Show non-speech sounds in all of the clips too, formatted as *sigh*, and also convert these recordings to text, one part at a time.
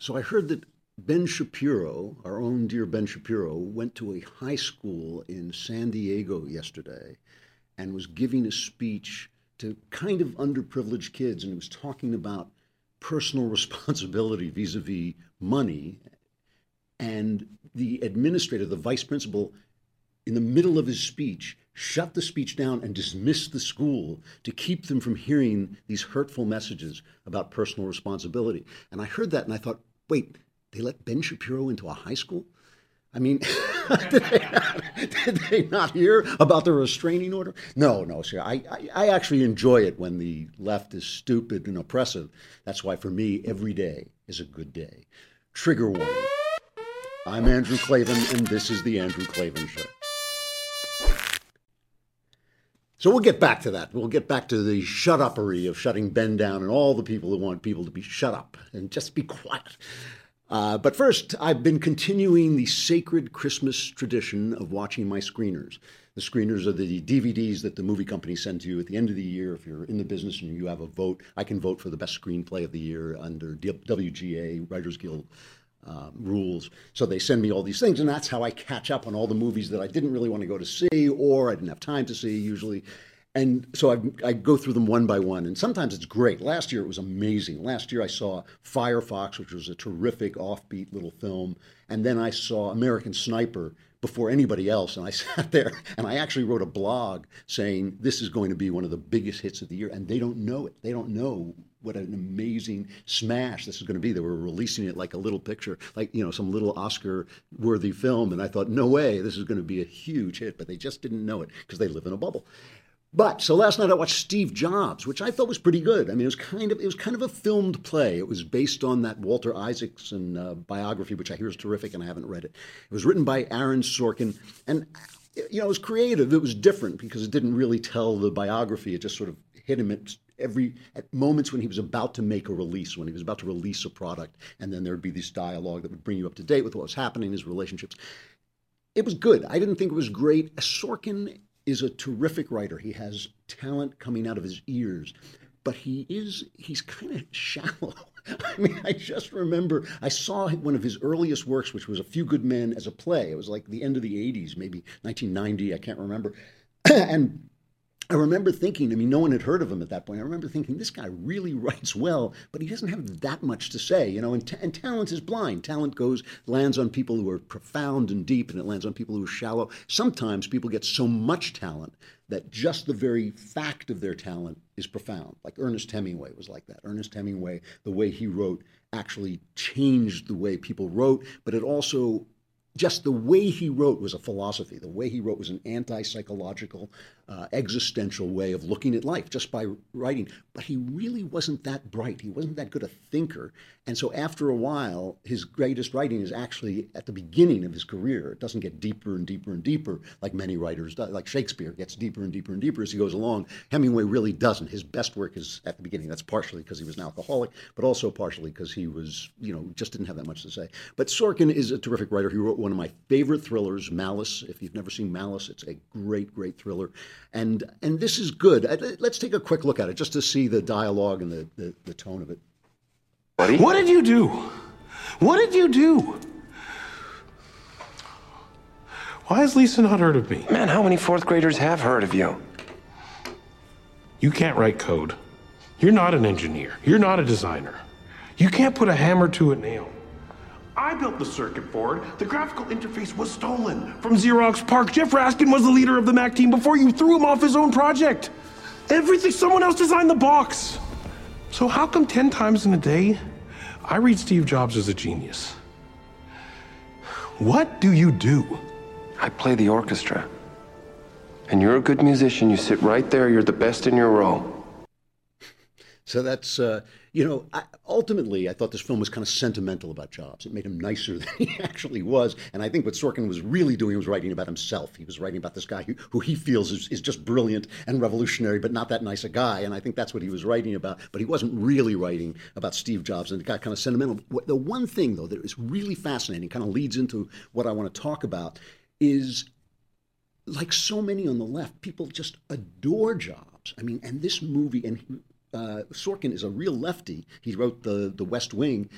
So I heard that Ben Shapiro, our own dear Ben Shapiro, went to a high school in San Diego yesterday and was giving a speech to kind of underprivileged kids. And he was talking about personal *laughs* responsibility vis a vis money. And the administrator, the vice principal, in the middle of his speech, shut the speech down and dismissed the school to keep them from hearing these hurtful messages about personal responsibility. And I heard that and I thought, wait, they let Ben Shapiro into a high school? I mean, *laughs* did, they not, did, they not, hear about the restraining order? No, no, sir. I, I, I, actually enjoy it when the left is stupid and oppressive. That's why, for me, every day is a good day. Trigger warning. I'm Andrew Klavan, and this is The Andrew Klavan Show. So we'll get back to that. We'll get back to the shut upery of shutting Ben down and all the people who want people to be shut up and just be quiet. Uh, but first, I've been continuing the sacred Christmas tradition of watching my screeners. The screeners are the DVDs that the movie company send to you at the end of the year. If you're in the business and you have a vote, I can vote for the best screenplay of the year under WGA, Writers Guild uh, rules. So they send me all these things, and that's how I catch up on all the movies that I didn't really want to go to see or I didn't have time to see usually. And so I, I, go through them one by one, and sometimes it's great. Last year it was amazing. Last year I saw Firefox, which was a terrific offbeat little film, and then I saw American Sniper before anybody else. And I *laughs* sat there and I actually wrote a blog saying this is going to be one of the biggest hits of the year, and they don't know it. They don't know what an amazing smash this is going to be. They were releasing it like a little picture, like you know some little Oscar-worthy film, and I thought, no way, this is going to be a huge hit. But they just didn't know it because they live in a bubble. But so last night I watched Steve Jobs, which I thought was pretty good. I mean, it was kind of it was kind of a filmed play. It was based on that Walter Isaacson uh, biography, which I hear is terrific, and I haven't read it. It was written by Aaron Sorkin, and you know it was creative. It was different because it didn't really tell the biography. It just sort of hit him at every at moments when he was about to make a release, when he was about to release a product, and then there'd be this dialogue that would bring you up to date with what was happening in his relationships. It was good. I didn't think it was great. Sorkin is a terrific writer. He has talent coming out of his ears, but he is he's kind of *laughs* shallow. I mean, I just remember I saw one of his earliest works, which was A Few Good Men, as a play. It was like the end of the '80s, maybe 1990. I can't remember. *clears throat* and I remember thinking, I mean, no one had heard of him at that point. I remember thinking, this guy really *laughs* writes well, but he doesn't have that much to say, you know, and, t- and talent is blind. Talent goes, lands on people who are profound and deep, and it lands on people who are shallow. Sometimes people get so much talent that just the very fact of their talent is profound. Like Ernest Hemingway was like that. Ernest Hemingway, the way he wrote actually changed the way people wrote, but it also just the way he wrote was a philosophy. The way he wrote was an anti psychological, uh, existential way of looking at life just by writing. But he really wasn't that bright. He wasn't that good a thinker. And so after a while, his greatest writing is actually at the beginning of his career. It doesn't get deeper and deeper and deeper like many writers do. Like Shakespeare gets deeper and deeper and deeper as he goes along. Hemingway really doesn't. His best work is at the beginning. That's partially because he was an alcoholic, but also partially because he was, you know, just didn't have that much to say. But Sorkin is a terrific writer. He wrote one of my favorite thrillers, Malice. If you've never seen Malice, it's a great, great thriller. And and this is good. Uh, let's take a quick look at it just to see the dialogue and the, the, the tone of it. What did you do? What did you do? Why has Lisa not heard of me? Man, how many fourth graders have heard of you? You can't write code. You're not an engineer. You're not a designer. You can't put a hammer to a nail. I built the circuit board. The graphical interface was stolen from Xerox PARC. Jeff Raskin was the leader of the Mac team before you threw him off his own project. Everything, someone else designed the box. So how come 10 times in a day I read Steve Jobs as a genius? What do you do? I play the orchestra. And you're a good musician. You sit right there. You're the best in your row. So that's, uh, you know, I, ultimately, I thought this film was kind of sentimental about Jobs. It made him nicer *laughs* than he actually was. And I think what Sorkin was really doing was writing about himself. He was writing about this guy who, who he feels is, is just brilliant and revolutionary, but not that nice a guy. And I think that's what he was writing about. But he wasn't really writing about Steve Jobs, and it got kind of sentimental. The one thing, though, that is really fascinating, kind of leads into what I want to talk about, is like so many on the left, people just adore Jobs. I mean, and this movie, and uh, Sorkin is a real lefty. He wrote the the West Wing.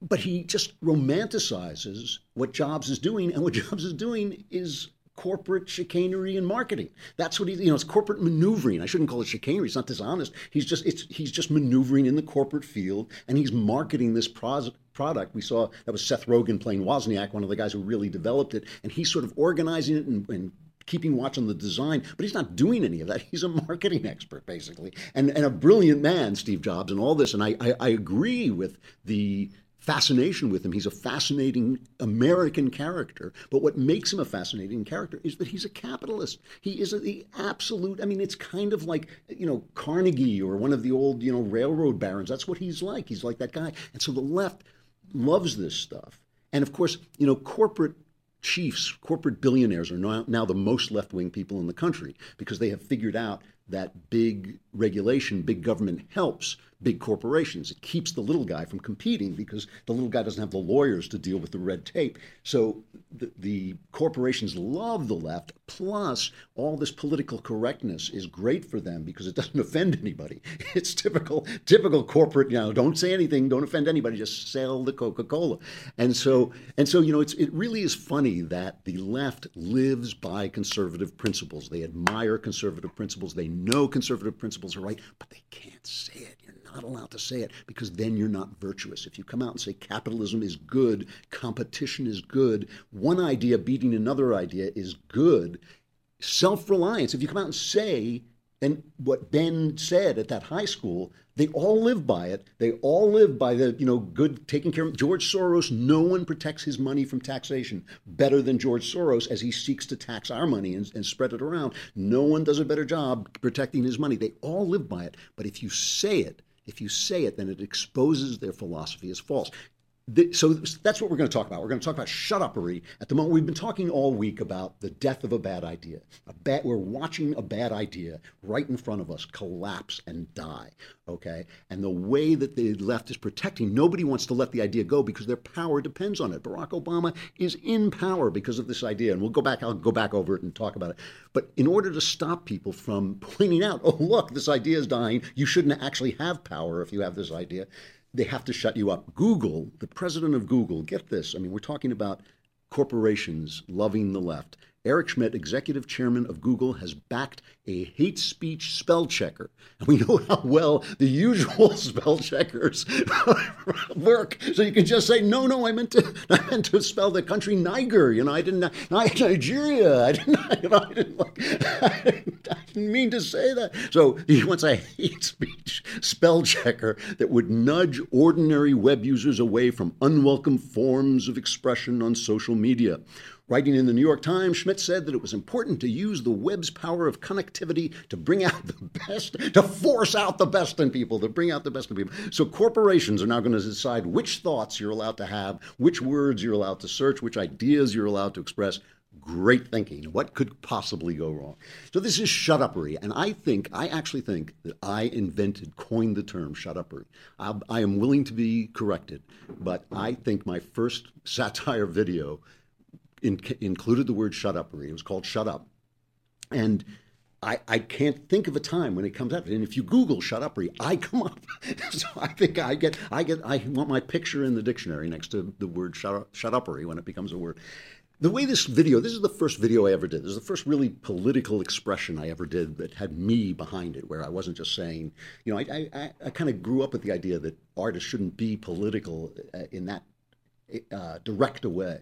but he just romanticizes what Jobs is doing, and what *laughs* Jobs is doing is corporate chicanery and marketing. That's what he, you know, it's corporate maneuvering. I shouldn't call it chicanery. It's not dishonest. He's just, it's, he's just maneuvering in the corporate field, and he's marketing this product. We saw that was Seth Rogen playing Wozniak, one of the guys who really developed it, and he's sort of organizing it and, and keeping watch on the design, but he's not doing any of that. He's a marketing expert, basically, and, and a brilliant man, Steve Jobs, and all this. And I, I, I agree with the fascination with him. He's a fascinating American character. But what makes him a fascinating character is that he's a capitalist. He is the absolute, I mean, it's kind of like, you know, Carnegie or one of the old, you know, railroad barons. That's what he's like. He's like that guy. And so the left loves this stuff. And of course, you know, corporate chiefs, corporate billionaires are now, now the most left wing people in the country because they have figured out that big regulation, big government helps big corporations. It keeps the little guy from competing because the little guy doesn't have the lawyers to deal with the red tape. So the, the, corporations love the left. Plus, all this political correctness is great for them because it doesn't *laughs* offend anybody. It's typical, typical corporate. You know, don't say anything, don't offend anybody, just sell the Coca Cola. And so, and so, you know, it's it really is funny that the left lives by conservative principles. They admire conservative principles. They know conservative principles are right, but they can't say it not allowed to say it because then you're not virtuous. If you come out and say capitalism is good, competition is good, one idea beating another idea is good, self reliance, if you come out and say, and what Ben said at that high school, they all live by it. They all live by the, you know, good taking care of George Soros. No one protects his money from taxation better than George Soros as he seeks to tax our money and, and spread it around. No one does a better job protecting his money. They all live by it. But if you say it, if you say it, then it exposes their philosophy as false. So that's what we're going to talk about. We're going to talk about shut upery. At the moment, we've been talking all week about the death of a bad idea. A bad, we're watching a bad idea right in front of us collapse and die. Okay, and the way that the left is protecting, nobody wants to let the idea go because their power depends on it. Barack Obama is in power because of this idea, and we'll go back. I'll go back over it and talk about it. But in order to stop people from *laughs* pointing out, oh look, this idea is dying. You shouldn't actually have power if you have this idea they have to shut you up. Google, the president of Google, get this. I mean, we're talking about corporations loving the left. Eric Schmidt, executive chairman of Google, has backed a hate speech spell checker. And we know how well the usual *laughs* spell checkers *laughs* work. So you can just say, no, no, I meant to, *laughs* I meant to spell the country Niger. You know, I didn't, Nigeria. I didn't, I didn't, like, I didn't, I didn't mean to say that. So he wants a hate speech spell checker that would nudge ordinary web users away from unwelcome forms of expression on social media. Writing in the New York Times, Schmidt said that it was important to use the web's power of connectivity to bring out the best, to force out the best in people, to bring out the best in people. So corporations are now going to decide which thoughts you're allowed to have, which words you're allowed to search, which ideas you're allowed to express. Great thinking. What could possibly go wrong? So this is shut upery, and I think, I actually think that I invented, coined the term shut upery. I, I am willing to be corrected, but I think my first satire video in, included the word shut upery. It was called Shut Up. And I, I can't think of a time when it comes up. And if you Google shut upery, I come up. *laughs* so I think I get, I get, I want my picture in the dictionary next to the word shut, shut upery when it becomes a word. The way this video, this is the first video I ever did. This is the first really political expression I ever did that had me behind it, where I wasn't just saying, you know, I, I, I kind of grew up with the idea that artists shouldn't be political uh, in that uh, direct a way.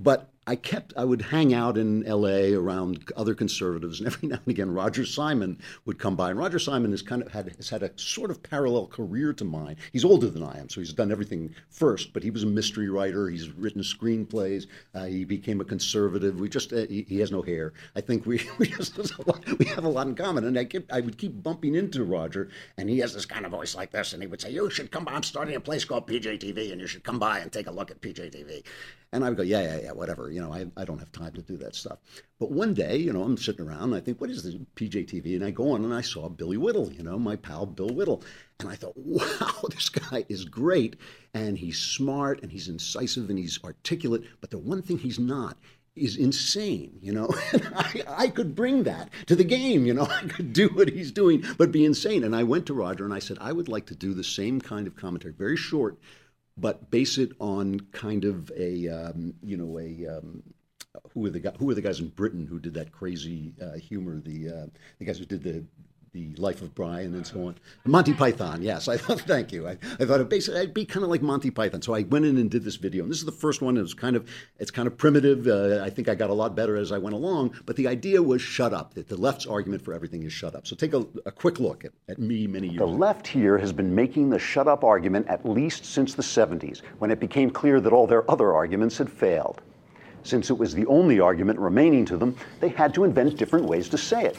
But I kept, I would hang out in LA around other conservatives, and every now and again Roger Simon would come by. And Roger Simon has kind of had, has had a sort of parallel career to mine. He's older than I am, so he's done everything first, but he was a mystery writer. He's written screenplays. Uh, he became a conservative. We just, uh, he, he, has no hair. I think we, *laughs* we, just, we have a lot in common. And I, kept, I would keep bumping into Roger, and he has this kind of voice like this, and he would say, You should come by. I'm starting a place called PJTV, and you should come by and take a look at PJTV. And I would go, Yeah, yeah, yeah, whatever. You know, I, I don't have time to do that stuff. But one day, you know, I'm sitting around and I think, what is this PJTV? And I go on and I saw Billy Whittle, you know, my pal Bill Whittle. And I thought, *laughs* wow, this guy is great. And he's smart and he's incisive and he's articulate. But the one thing he's not is insane, you know. *laughs* I, I could bring that to the game, you know. *laughs* I could do what he's doing, but be insane. And I went to Roger and I said, I would like to do the same kind of commentary, very short, but base it on kind of a um, you know a um, who are the guy, who were the guys in Britain who did that crazy uh, humor the uh, the guys who did the the Life of Brian and so on. Monty Python, yes. I thought, thank you. I, I thought it basically I'd be kind of like Monty Python. So I went in and did this video, and this is the first one. It was kind of it's kind of primitive. Uh, I think I got a lot better as I went along. But the idea was shut up. That the left's argument for everything is shut up. So take a, a quick look at, at me many years. The ago. left here has been making the shut up argument at least since the 70s, when it became clear that all their other arguments had failed. Since it was the only argument remaining to them, they had to invent different ways to say it.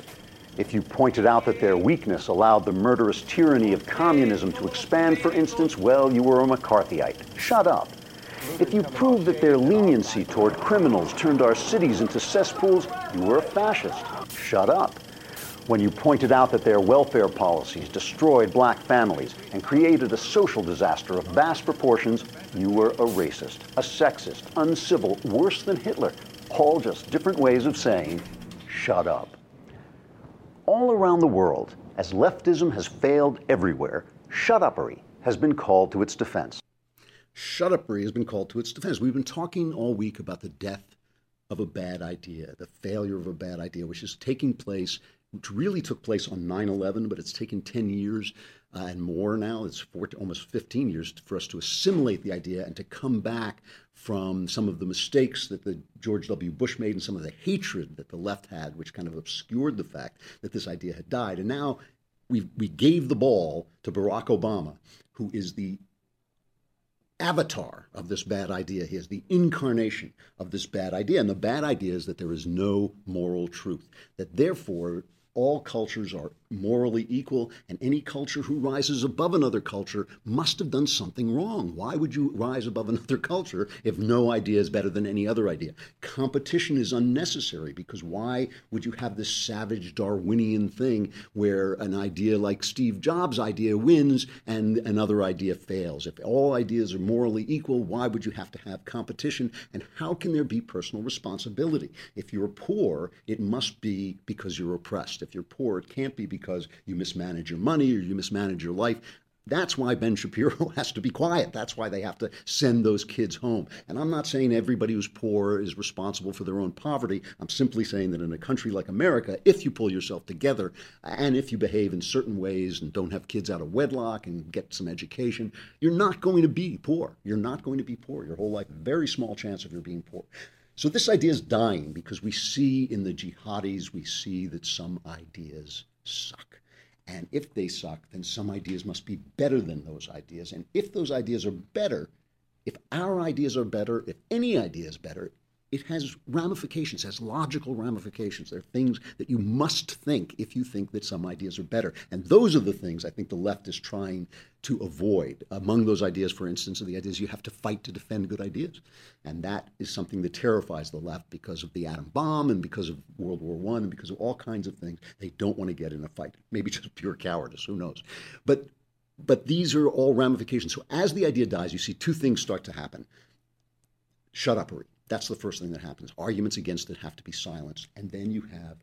If you pointed out that their weakness allowed the murderous tyranny of communism to expand, for instance, well, you were a McCarthyite. Shut up. If you proved that their leniency toward criminals turned our cities into cesspools, you were a fascist. Shut up. When you pointed out that their welfare policies destroyed black families and created a social disaster of vast proportions, you were a racist, a sexist, uncivil, worse than Hitler. All just different ways of saying, shut up. All around the world, as leftism has failed everywhere, shut-uppery has been called to its defense. Shut-uppery has been called to its defense. We've been talking all week about the death of a bad idea, the failure of a bad idea, which is taking place, which really took place on 9 11, but it's taken 10 years uh, and more now. It's 14, almost 15 years for us to assimilate the idea and to come back from some of the mistakes that the George W. Bush made and some of the hatred that the left had, which kind of obscured the fact that this idea had died. And now we we gave the ball to Barack Obama, who is the avatar of this bad idea. He is the incarnation of this bad idea. And the bad idea is that there is no moral truth, that therefore all cultures are morally equal, and any culture who rises above another culture must have done something wrong. Why would you rise above *laughs* another culture if no idea is better than any other idea? Competition is unnecessary because why would you have this savage Darwinian thing where an idea like Steve Jobs' idea wins and another idea fails? If all ideas are morally equal, why would you have to have competition? And how can there be personal responsibility? If you're poor, it must be because you're oppressed. If you're poor, it can't be because you mismanage your money or you mismanage your life. That's why Ben Shapiro *laughs* has to be quiet. That's why they have to send those kids home. And I'm not saying everybody who's poor is responsible for their own poverty. I'm simply saying that in a country like America, if you pull yourself together and if you behave in certain ways and don't have kids out of wedlock and get some education, you're not going to be poor. You're not going to be poor your whole life. Very small chance of your being poor. So this idea is dying because we see in the jihadis, we see that some ideas suck. And if they suck, then some ideas must be better than those ideas. And if those ideas are better, if our ideas are better, if any idea is better, it has ramifications, has logical ramifications. There are things that you must think if you think that some ideas are better. And those are the things I think the left is trying to avoid. Among those ideas, for instance, are the ideas you have to fight to defend good ideas. And that is something that terrifies the left because of the atom bomb and because of World War I and because of all kinds of things. They don't want to get in a fight. Maybe *laughs* just pure cowardice, who knows. But but these are all ramifications. So as the idea dies, you see two things start to happen. Shut up, that's the first thing that happens. Arguments against it have to be silenced. And then you have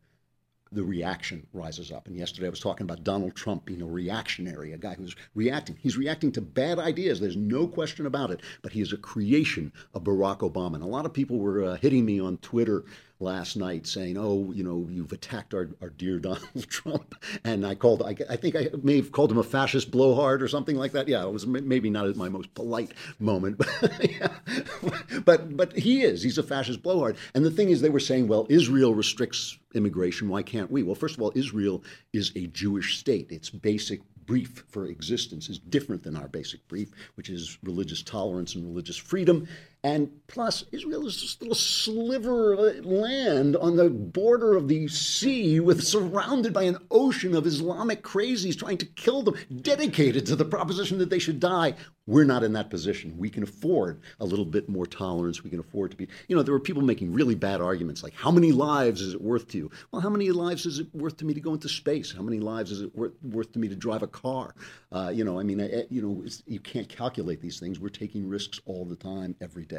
the reaction rises up. And yesterday I was talking about Donald Trump being a reactionary, a guy who's reacting. He's reacting to bad ideas. There's no question about it. But he is a creation of Barack Obama. And a lot of people were uh, hitting me on Twitter last night saying, "Oh, you know, you've attacked our, our dear *laughs* Donald Trump," and I called. I, I, think I may have called him a fascist blowhard or something like that. Yeah, it was maybe not my most polite moment, *laughs* but but but he is. He's a fascist blowhard. And the thing is, they were saying, "Well, Israel restricts immigration. Why can't we?" Well, first of all, Israel is a Jewish state. Its basic brief for existence is different than our basic brief, which is religious tolerance and religious freedom. And plus, Israel is this little sliver of land on the border of the sea, with surrounded by an ocean of Islamic crazies trying to kill them, dedicated to the proposition that they should die. We're not in that position. We can afford a little bit more tolerance. We can afford to be, you know, there were people making really bad arguments like, how many lives is it worth to you? Well, how many lives is it worth to me to go into space? How many lives is it worth, worth to me to drive a car? Uh, you know, I mean, I, you know, you can't calculate these things. We're taking risks all the time, every day.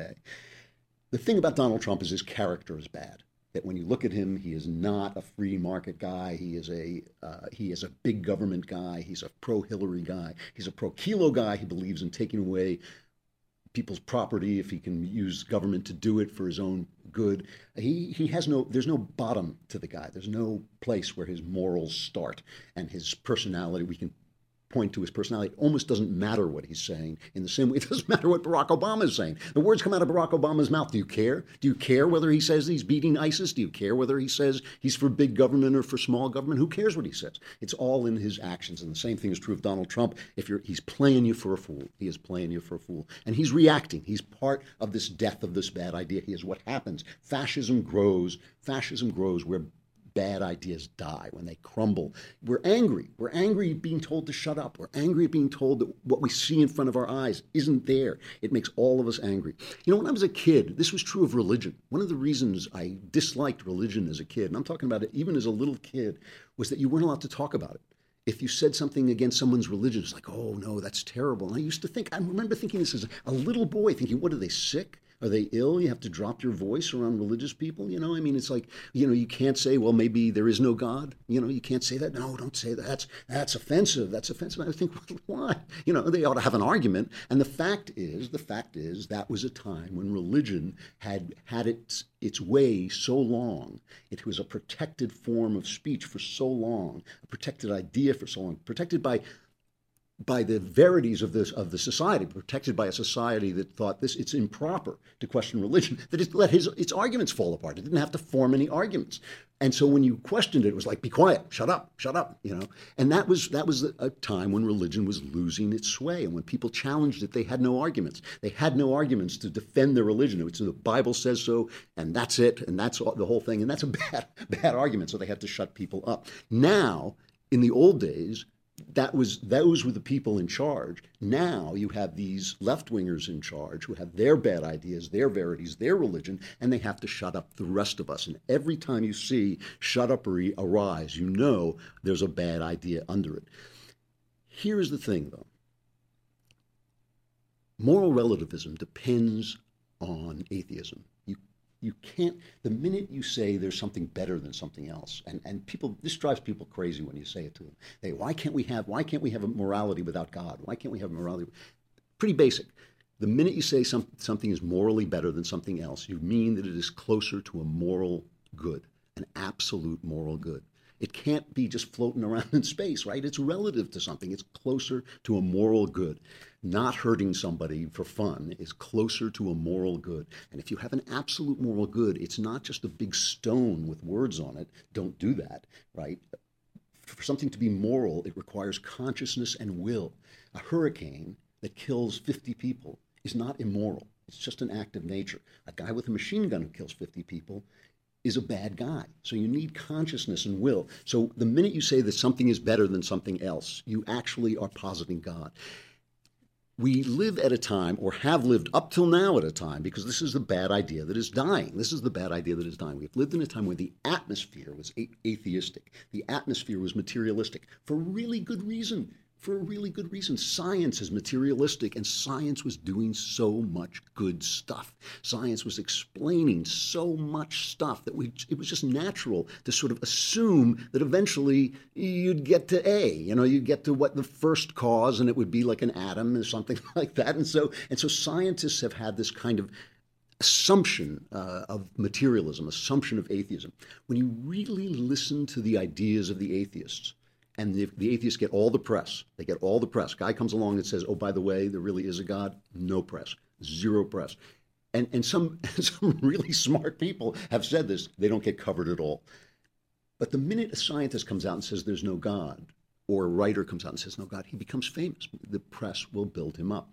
The thing about Donald Trump is his character is bad. That when you look at him, he is not a free market guy. He is a uh, he is a big government guy. He's a pro Hillary guy. He's a pro Kelo guy. He believes in taking away people's property, if he can use government to do it for his own good. He he has no there's no bottom to the guy. There's no place where his morals start and his personality. We can point to his personality. It almost doesn't matter what he's saying. In the same way, *laughs* it doesn't matter what Barack Obama is saying. The words come out of Barack Obama's mouth. Do you care? Do you care whether he says he's beating ISIS? Do you care whether he says he's for big government or for small government? Who cares what he says? It's all in his actions. And the same thing is true of Donald Trump. If you're, he's playing you for a fool. He is playing you for a fool, and he's reacting. He's part of this death of this bad idea. He is what happens. Fascism grows. Fascism grows where bad ideas die, when they crumble. We're angry. We're angry being told to shut up. We're angry at being told that what we see in front of our eyes isn't there. It makes all of us angry. You know, when I was a kid, this was true of religion. One of the reasons I disliked religion as a kid, and I'm talking about it even as a little kid, was that you weren't allowed to talk about it if you said something against someone's religion, it's like, oh no, that's terrible. And I used to think, I remember thinking this as a little boy, thinking, what are they sick? Are they ill? You have to drop your voice around religious people. You know, I mean, it's like you know, you can't say, well, maybe there is no God. You know, you can't say that. No, don't say that. That's that's offensive. That's offensive. I think, *laughs* why? You know, they ought to have an argument. And the fact is, the fact is, that was a time when religion had had its its way so long. It was a protected form of speech for so long, a protected idea for so long, protected by by the verities of this of the society, protected by a society that thought this it's improper to question religion, that it let his its arguments fall apart. It didn't have to form any arguments. And so when you questioned it, it was like, be quiet, shut up, shut up, you know. And that was that was a time when religion was losing its sway. And when people challenged it, they had no arguments. They had no arguments to defend their religion. It was the Bible says so, and that's it, and that's all, the whole thing. And that's a *laughs* bad, bad argument. So they had to shut people up. Now, in the old days, that was those were the people in charge. Now you have these left wingers in charge who have their bad ideas, their verities, their religion, and they have to shut up the rest of us. And every time you see shut upery arise, you know there's a bad idea under it. Here's the thing though. Moral relativism depends on atheism you can't the minute you say there's something better than something else and and people this drives people crazy when you say it to them they why can't we have why can't we have a morality without god why can't we have a morality pretty basic the minute you say some, something is morally better than something else you mean that it is closer to a moral good an absolute moral good it can't be just floating around *laughs* in space, right? It's relative to something. It's closer to a moral good. Not hurting somebody for fun is closer to a moral good. And if you have an absolute moral good, it's not just a big stone with words on it. Don't do that, right? For something to be moral, it requires consciousness and will. A hurricane that kills 50 people is not immoral. It's just an act of nature. A guy with a machine gun who kills 50 people is a bad guy. So you need consciousness and will. So the minute you say that something is better than something else, you actually are positing God. We live at a time, or have lived up till now at a time, because this is the bad idea that is dying. This is the bad idea that is dying. We've lived in a time where the atmosphere was atheistic, the atmosphere was materialistic, for really good reason for a really good reason. Science is materialistic, and science was doing so much good stuff. Science was explaining so much stuff that we, it was just natural to sort of assume that eventually you'd get to A. You know, you'd get to what the first cause, and it would be like an atom or something *laughs* like that. And so, and so scientists have had this kind of assumption uh, of materialism, assumption of atheism. When you really listen to the ideas of the atheists, and the, the, atheists get all the press. They get all the press. Guy comes along and says, "Oh, by the way, there really is a God." No press, zero press, and and some *laughs* some really smart people have said this. They don't get covered at all. But the minute a scientist comes out and says there's no God, or a writer comes out and says no God, he becomes famous. The press will build him up.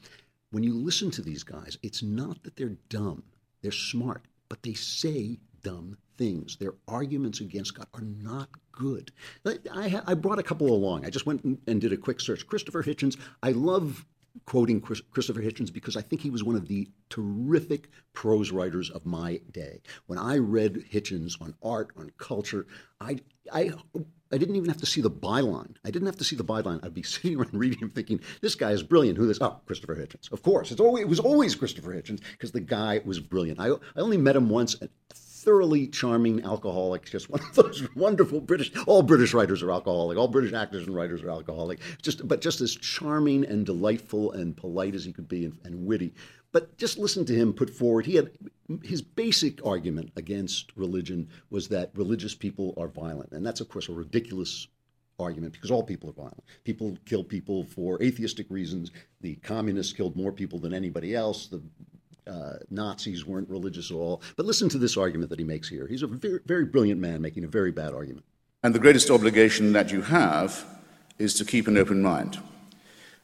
When you listen to these guys, it's not that they're dumb; they're smart, but they say dumb things. Their arguments against God are not good. I, I brought a couple along. I just went and did a quick search. Christopher Hitchens, I love quoting Chris, Christopher Hitchens because I think he was one of the terrific prose writers of my day. When I read Hitchens on art, on culture, I, I, I didn't even have to see the byline. I didn't have to see the byline. I'd be *laughs* sitting around reading him thinking, this guy is brilliant. Who this? Oh, Christopher Hitchens. Of course. It's always, it was always Christopher Hitchens because the guy was brilliant. I, I only met him once thoroughly charming alcoholic, just one of those *laughs* wonderful British. All British writers are alcoholic. All British actors and writers are alcoholic. Just, but just as charming and delightful and polite as he could be, and, and witty. But just listen to him put forward. He had his basic argument against religion was that religious people are violent, and that's of course a ridiculous argument because all people are violent. People kill people for atheistic reasons. The communists killed more people than anybody else. The uh, Nazis weren't religious at all. But listen to this argument that he makes here. He's a very, very brilliant man making a very bad argument. And the greatest obligation that you have is to keep an open mind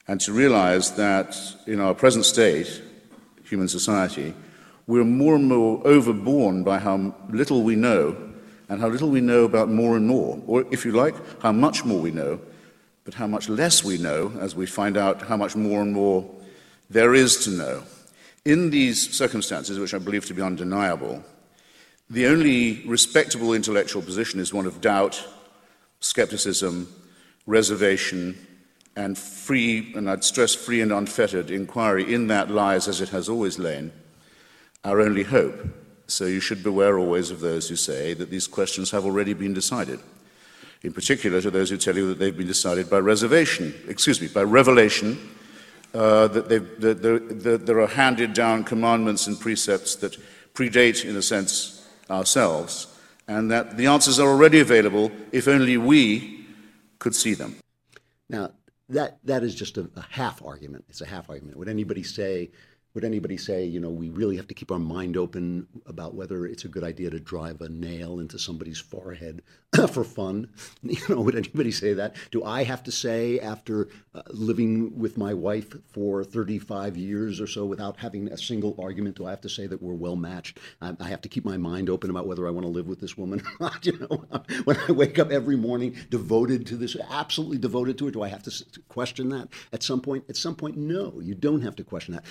and to realize that in our present state, human society, we're more and more overborne by how little we know and how little we know about more and more, or if you like, how much more we know, but how much less we know as we find out how much more and more there is to know. In these circumstances, which I believe to be undeniable, the only respectable intellectual position is one of doubt, skepticism, reservation, and free, and I'd stress free and unfettered inquiry. In that lies, as it has always lain, our only hope. So you should beware always of those who say that these questions have already been decided. In particular, to those who tell you that they've been decided by reservation, excuse me, by revelation, uh, that, that there, that there are handed down commandments and precepts that predate, in a sense, ourselves, and that the answers are already available if only we could see them. Now, that, that is just a, a half argument. It's a half argument. Would anybody say would anybody say, you know, we really have to keep our mind open about whether it's a good idea to drive a nail into somebody's forehead *coughs* for fun? *laughs* You know, would anybody say that? Do I have to say, after uh, living with my wife for 35 years or so without having a single argument, do I have to say that we're well matched? I, I have to keep my mind open about whether I want to live with this woman. *laughs* you know, *laughs* when I wake up every morning devoted to this, absolutely devoted to her, do I have to question that at some point? At some point, no, you don't have to question that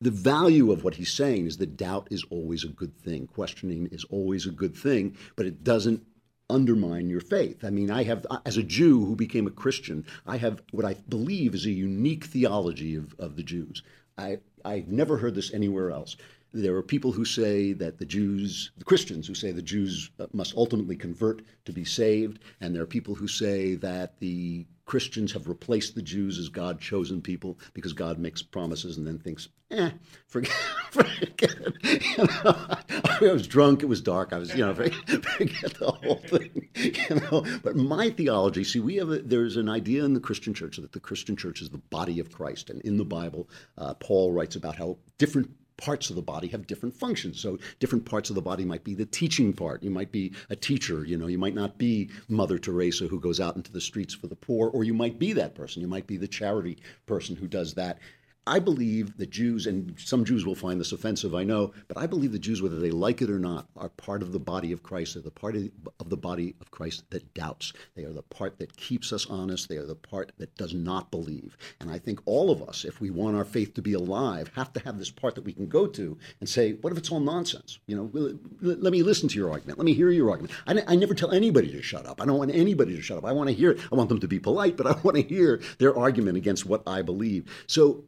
the value of what he's saying is that doubt is always a good thing. Questioning is always a good thing, but it doesn't undermine your faith. I mean, I have, as a Jew who became a Christian, I have what I believe is a unique theology of, of the Jews. I, I've never heard this anywhere else. There are people who say that the Jews, the Christians who say the Jews must ultimately convert to be saved, and there are people who say that the Christians have replaced the Jews as God chosen people because God makes promises and then thinks, eh, forget, *laughs* forget. You know, *laughs* I was drunk, it was dark, I was, you know, *laughs* forget the whole thing. You know, but my theology, see, we have a, there's an idea in the Christian church that the Christian church is the body of Christ, and in the Bible, uh, Paul writes about how different parts of the body have different functions. So different parts of the body might be the teaching part. You might be a teacher, you know, you might not be Mother Teresa who goes out into the streets for the poor, or you might be that person. You might be the charity person who does that. I believe that Jews, and some Jews will find this offensive, I know, but I believe the Jews, whether they like it or not, are part of the body of Christ. They're the part of the body of Christ that doubts. They are the part that keeps us honest. They are the part that does not believe. And I think all of us, if we want our faith to be alive, have to have this part that we can go to and say, what if it's all nonsense? You know, let me listen to your argument. Let me hear your argument. I, I never tell anybody to shut up. I don't want anybody to shut up. I want to hear it. I want them to be polite, but I *laughs* want to hear their argument against what I believe. So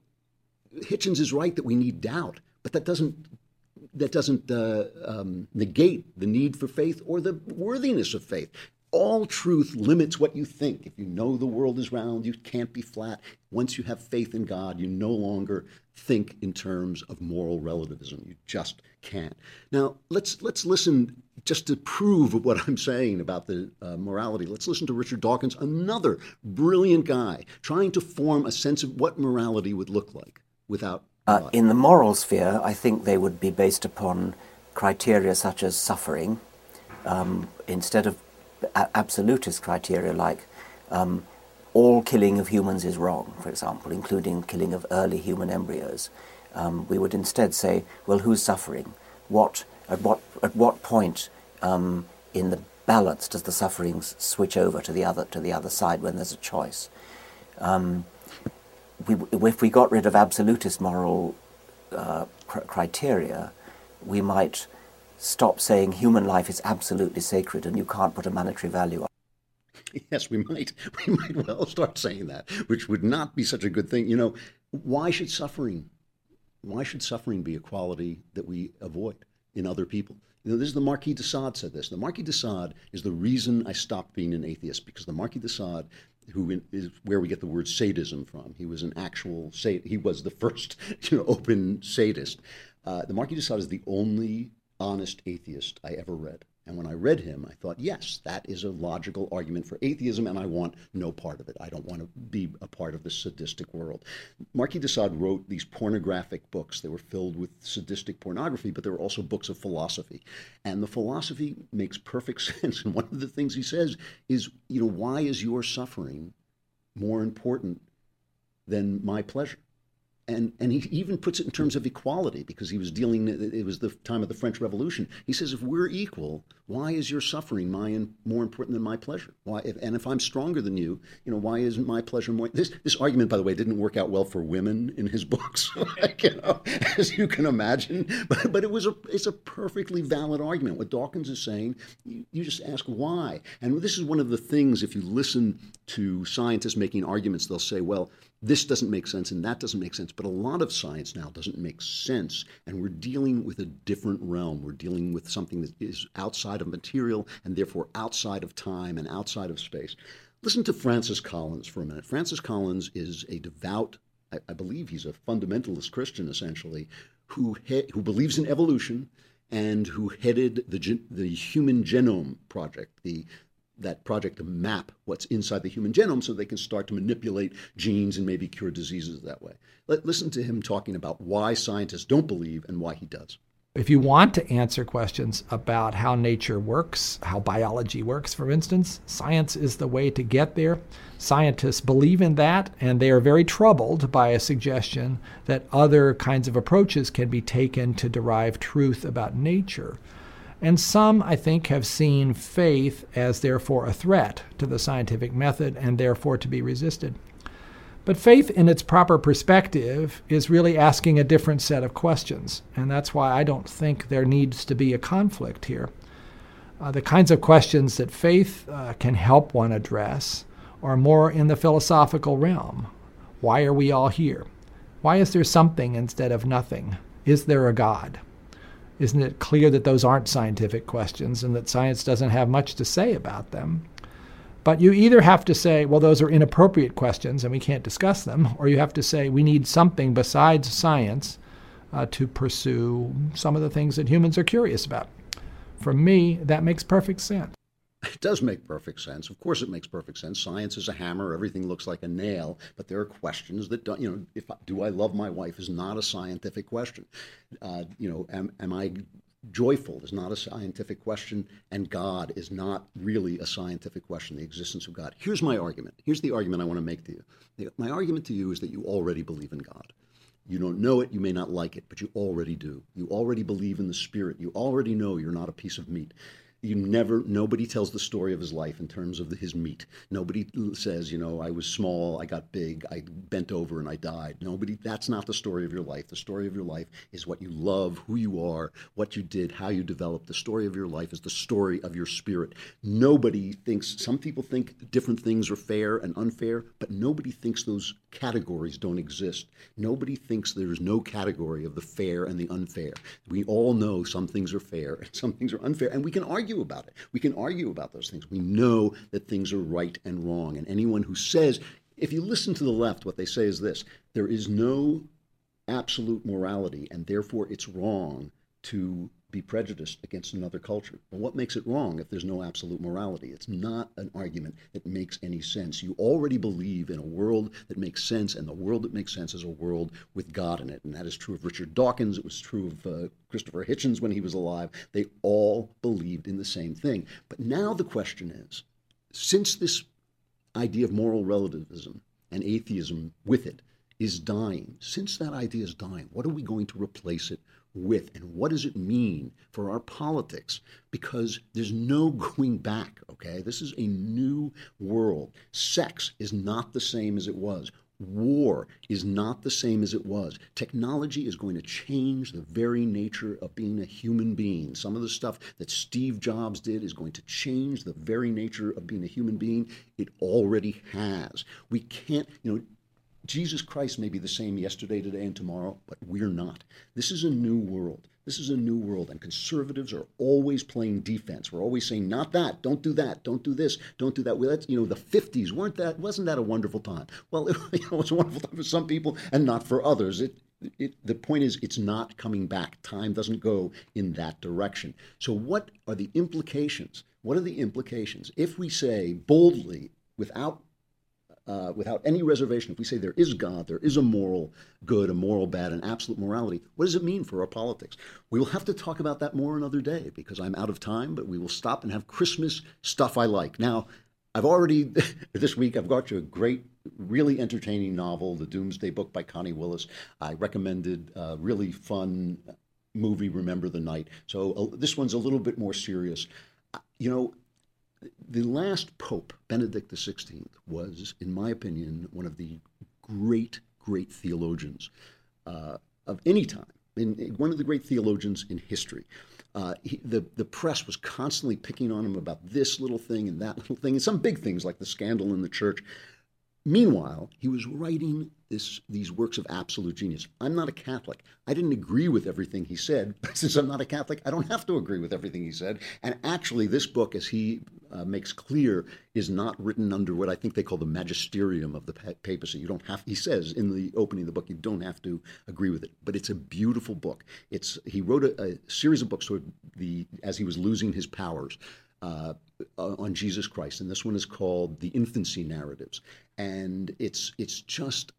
Hitchens is right that we need doubt, but that doesn't that doesn't uh, um, negate the need for faith or the worthiness of faith. All truth limits what you think. If you know the world is round, you can't be flat. Once you have faith in God, you no longer think in terms of moral relativism. You just can't. Now, let's let's listen just to prove what I'm saying about the uh, morality. Let's listen to Richard Dawkins, another brilliant guy, trying to form a sense of what morality would look like without. Uh, in the moral sphere, I think they would be based upon criteria such as suffering, um, instead of a- absolutist criteria like um, all killing of humans is wrong, for example, including killing of early human embryos. Um, we would instead say, well, who's suffering? What at what at what point um, in the balance does the suffering switch over to the other to the other side when there's a choice? Um, we, if we got rid of absolutist moral uh, cr- criteria, we might stop saying human life is absolutely sacred and you can't put a monetary value on. it. *laughs* Yes, we might. *laughs* We might well start saying that, which would not be such a good thing. You know, why should suffering? Why should suffering be a quality that we avoid? in other people. You know, this is the Marquis de Sade said this. The Marquis de Sade is the reason I stopped being an atheist because the Marquis de Sade, who is where we get the word sadism from, he was an actual sad. He was the *laughs* first, you know, open sadist. Uh, the Marquis de Sade is the only honest atheist I ever read. And when I read him, I thought, yes, that is a logical argument for atheism, and I want no part of it. I don't want to be a part of the sadistic world. Marquis de Sade wrote these pornographic books. They were filled with sadistic pornography, but they were also books of philosophy. And the philosophy makes perfect *laughs* sense. And one of the things he says is, you know, why is your suffering more important than my pleasure? And and he even puts it in terms of equality because he was dealing it was the time of the french revolution. He says if we're equal why is your suffering my more important than my pleasure? Why if, and if i'm stronger than you you know why isn't my pleasure more this this argument by the way didn't work out well for women in his books *laughs* like, you know, as you can imagine. But, but it was a it's a perfectly valid argument. What dawkins is saying you, you just ask why. And this is one of the things if you listen to scientists making arguments they'll say well this doesn't make sense and that doesn't make sense. But a lot of science now doesn't make sense. And we're dealing with a different realm. We're dealing with something that is outside of material and therefore outside of time and outside of space. Listen to Francis Collins for a minute. Francis Collins is a devout, I, I believe he's a fundamentalist Christian essentially, who, he, who believes in evolution and who headed the, the Human Genome Project, the that project to map what's inside the human genome so they can start to manipulate genes and maybe cure diseases that way. Let, listen to him talking about why scientists don't believe and why he does. If you want to answer questions about how nature works, how biology works, for instance, science is the way to get there. Scientists believe in that, and they are very troubled by a suggestion that other kinds of approaches can be taken to derive truth about nature. And some, I think, have seen faith as therefore a threat to the scientific method and therefore to be resisted. But faith, in its proper perspective, is really asking a different set of questions. And that's why I don't think there needs to be a conflict here. Uh, the kinds of questions that faith uh, can help one address are more in the philosophical realm. Why are we all here? Why is there something instead of nothing? Is there a God? Isn't it clear that those aren't scientific questions and that science doesn't have much to say about them? But you either have to say, well, those are inappropriate questions and we can't discuss them, or you have to say, we need something besides science uh, to pursue some of the things that humans are curious about. For me, that makes perfect sense. It does make perfect sense. Of course, it makes perfect sense. Science is a hammer; everything looks like a nail. But there are questions that don't. You know, if do I love my wife is not a scientific question. Uh, you know, am, am I joyful is not a scientific question, and God is not really a scientific question. The existence of God. Here's my argument. Here's the argument I want to make to you. My argument to you is that you already believe in God. You don't know it, you may not like it, but you already do. You already believe in the Spirit. You already know you're not a piece of meat you never nobody tells the story of his life in terms of his meat. Nobody says you know i was small i got big i bent over and i died. Nobody that's not the story of your life. The story of your life is what you love who you are what you did how you developed. The story of your life is the story of your spirit. Nobody thinks some people think different things are fair and unfair but nobody thinks those categories don't exist. Nobody thinks there's no category of the fair and the unfair. We all know some things are fair and some things are unfair and we can argue argue about it. We can argue about those things. We know that things are right and wrong. And anyone who says, if you listen to the left, what they say is this there is no absolute morality, and therefore it's wrong to be prejudiced against another culture. Well, what makes it wrong if there's no absolute morality? It's not an argument that makes any sense. You already believe in a world that makes sense, and the world that makes sense is a world with God in it. And that is true of Richard Dawkins. It was true of uh, Christopher Hitchens when he was alive. They all believed in the same thing. But now the question is since this idea of moral relativism and atheism with it is dying, since that idea is dying, what are we going to replace it with? And what does it mean for our politics? Because there's no *laughs* going back okay? This is a new world. Sex is not the same as it was. War is not the same as it was. Technology is going to change the very nature of being a human being. Some of the stuff that steve jobs did is going to change the very nature of being a human being. It already has. We can't you know Jesus Christ may be the same yesterday, today, and tomorrow, but we're not. This is a new world. This is a new world, and conservatives are always playing defense. We're always saying, "Not that. Don't do that. Don't do this. Don't do that." Well, that's you know, the '50s weren't that? Wasn't that a wonderful time? Well, it, *laughs* you know, a wonderful time for some people and not for others. It, it, the point is, it's not coming back. Time doesn't go in that direction. So, what are the implications? What are the implications if we say boldly, without uh, without any reservation, if we say there is God, there is a moral good, a moral bad, an absolute morality, what does it mean for our politics? We will have to talk about that more another day because I'm out of time, but we will stop and have Christmas stuff I like. Now, I've already, *laughs* this week, I've got you a great, really entertaining novel, The Doomsday Book by Connie Willis. I recommended a really fun movie, Remember the Night. So uh, this one's a little bit more serious. Uh, you know, the last pope, Benedict XVI, was, in my opinion, one of the great, great theologians uh, of any time. In, one of the great theologians in history. Uh, he, the the press was constantly picking on him about this little thing and that little thing, and some big things like the scandal in the church. Meanwhile, he was writing this, these works of absolute genius. I'm not a Catholic. I didn't agree with everything he said, *laughs* since I'm not a Catholic, I don't have to agree with everything he said. And actually, this book, as he uh, makes clear, is not written under what I think they call the magisterium of the papacy. You don't have. He says in the opening of the book, you don't have to agree with it, but it's a beautiful book. It's he wrote a, a series of books toward the as he was losing his powers uh, on Jesus Christ, and this one is called "The Infancy Narratives," and it's it's just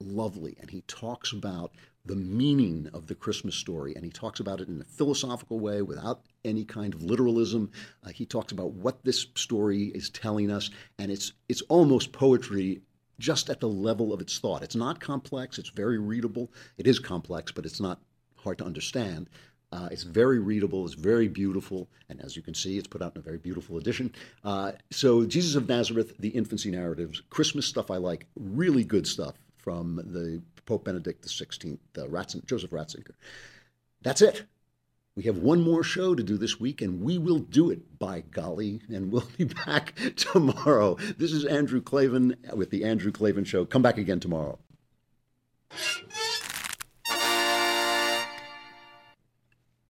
lovely. And he talks about the meaning of the Christmas story, and he talks about it in a philosophical way without any kind of literalism. Uh, he talks about what this story is telling us, and it's it's almost poetry just at the level of its thought. It's not complex. It's very readable. It is complex, but it's not hard to understand. Uh, it's very readable. It's very beautiful, and as you can see, it's put out in a very beautiful edition. Uh, so, Jesus of Nazareth, the infancy narratives, Christmas stuff I like, really good stuff from the Pope Benedict XVI, uh, Ratzinger, Joseph Ratzinger. That's it. We have one more show to do this week, and we will do it by golly, and we'll be *laughs* back tomorrow. This is Andrew Klavan with the Andrew Klavan Show. Come back again tomorrow.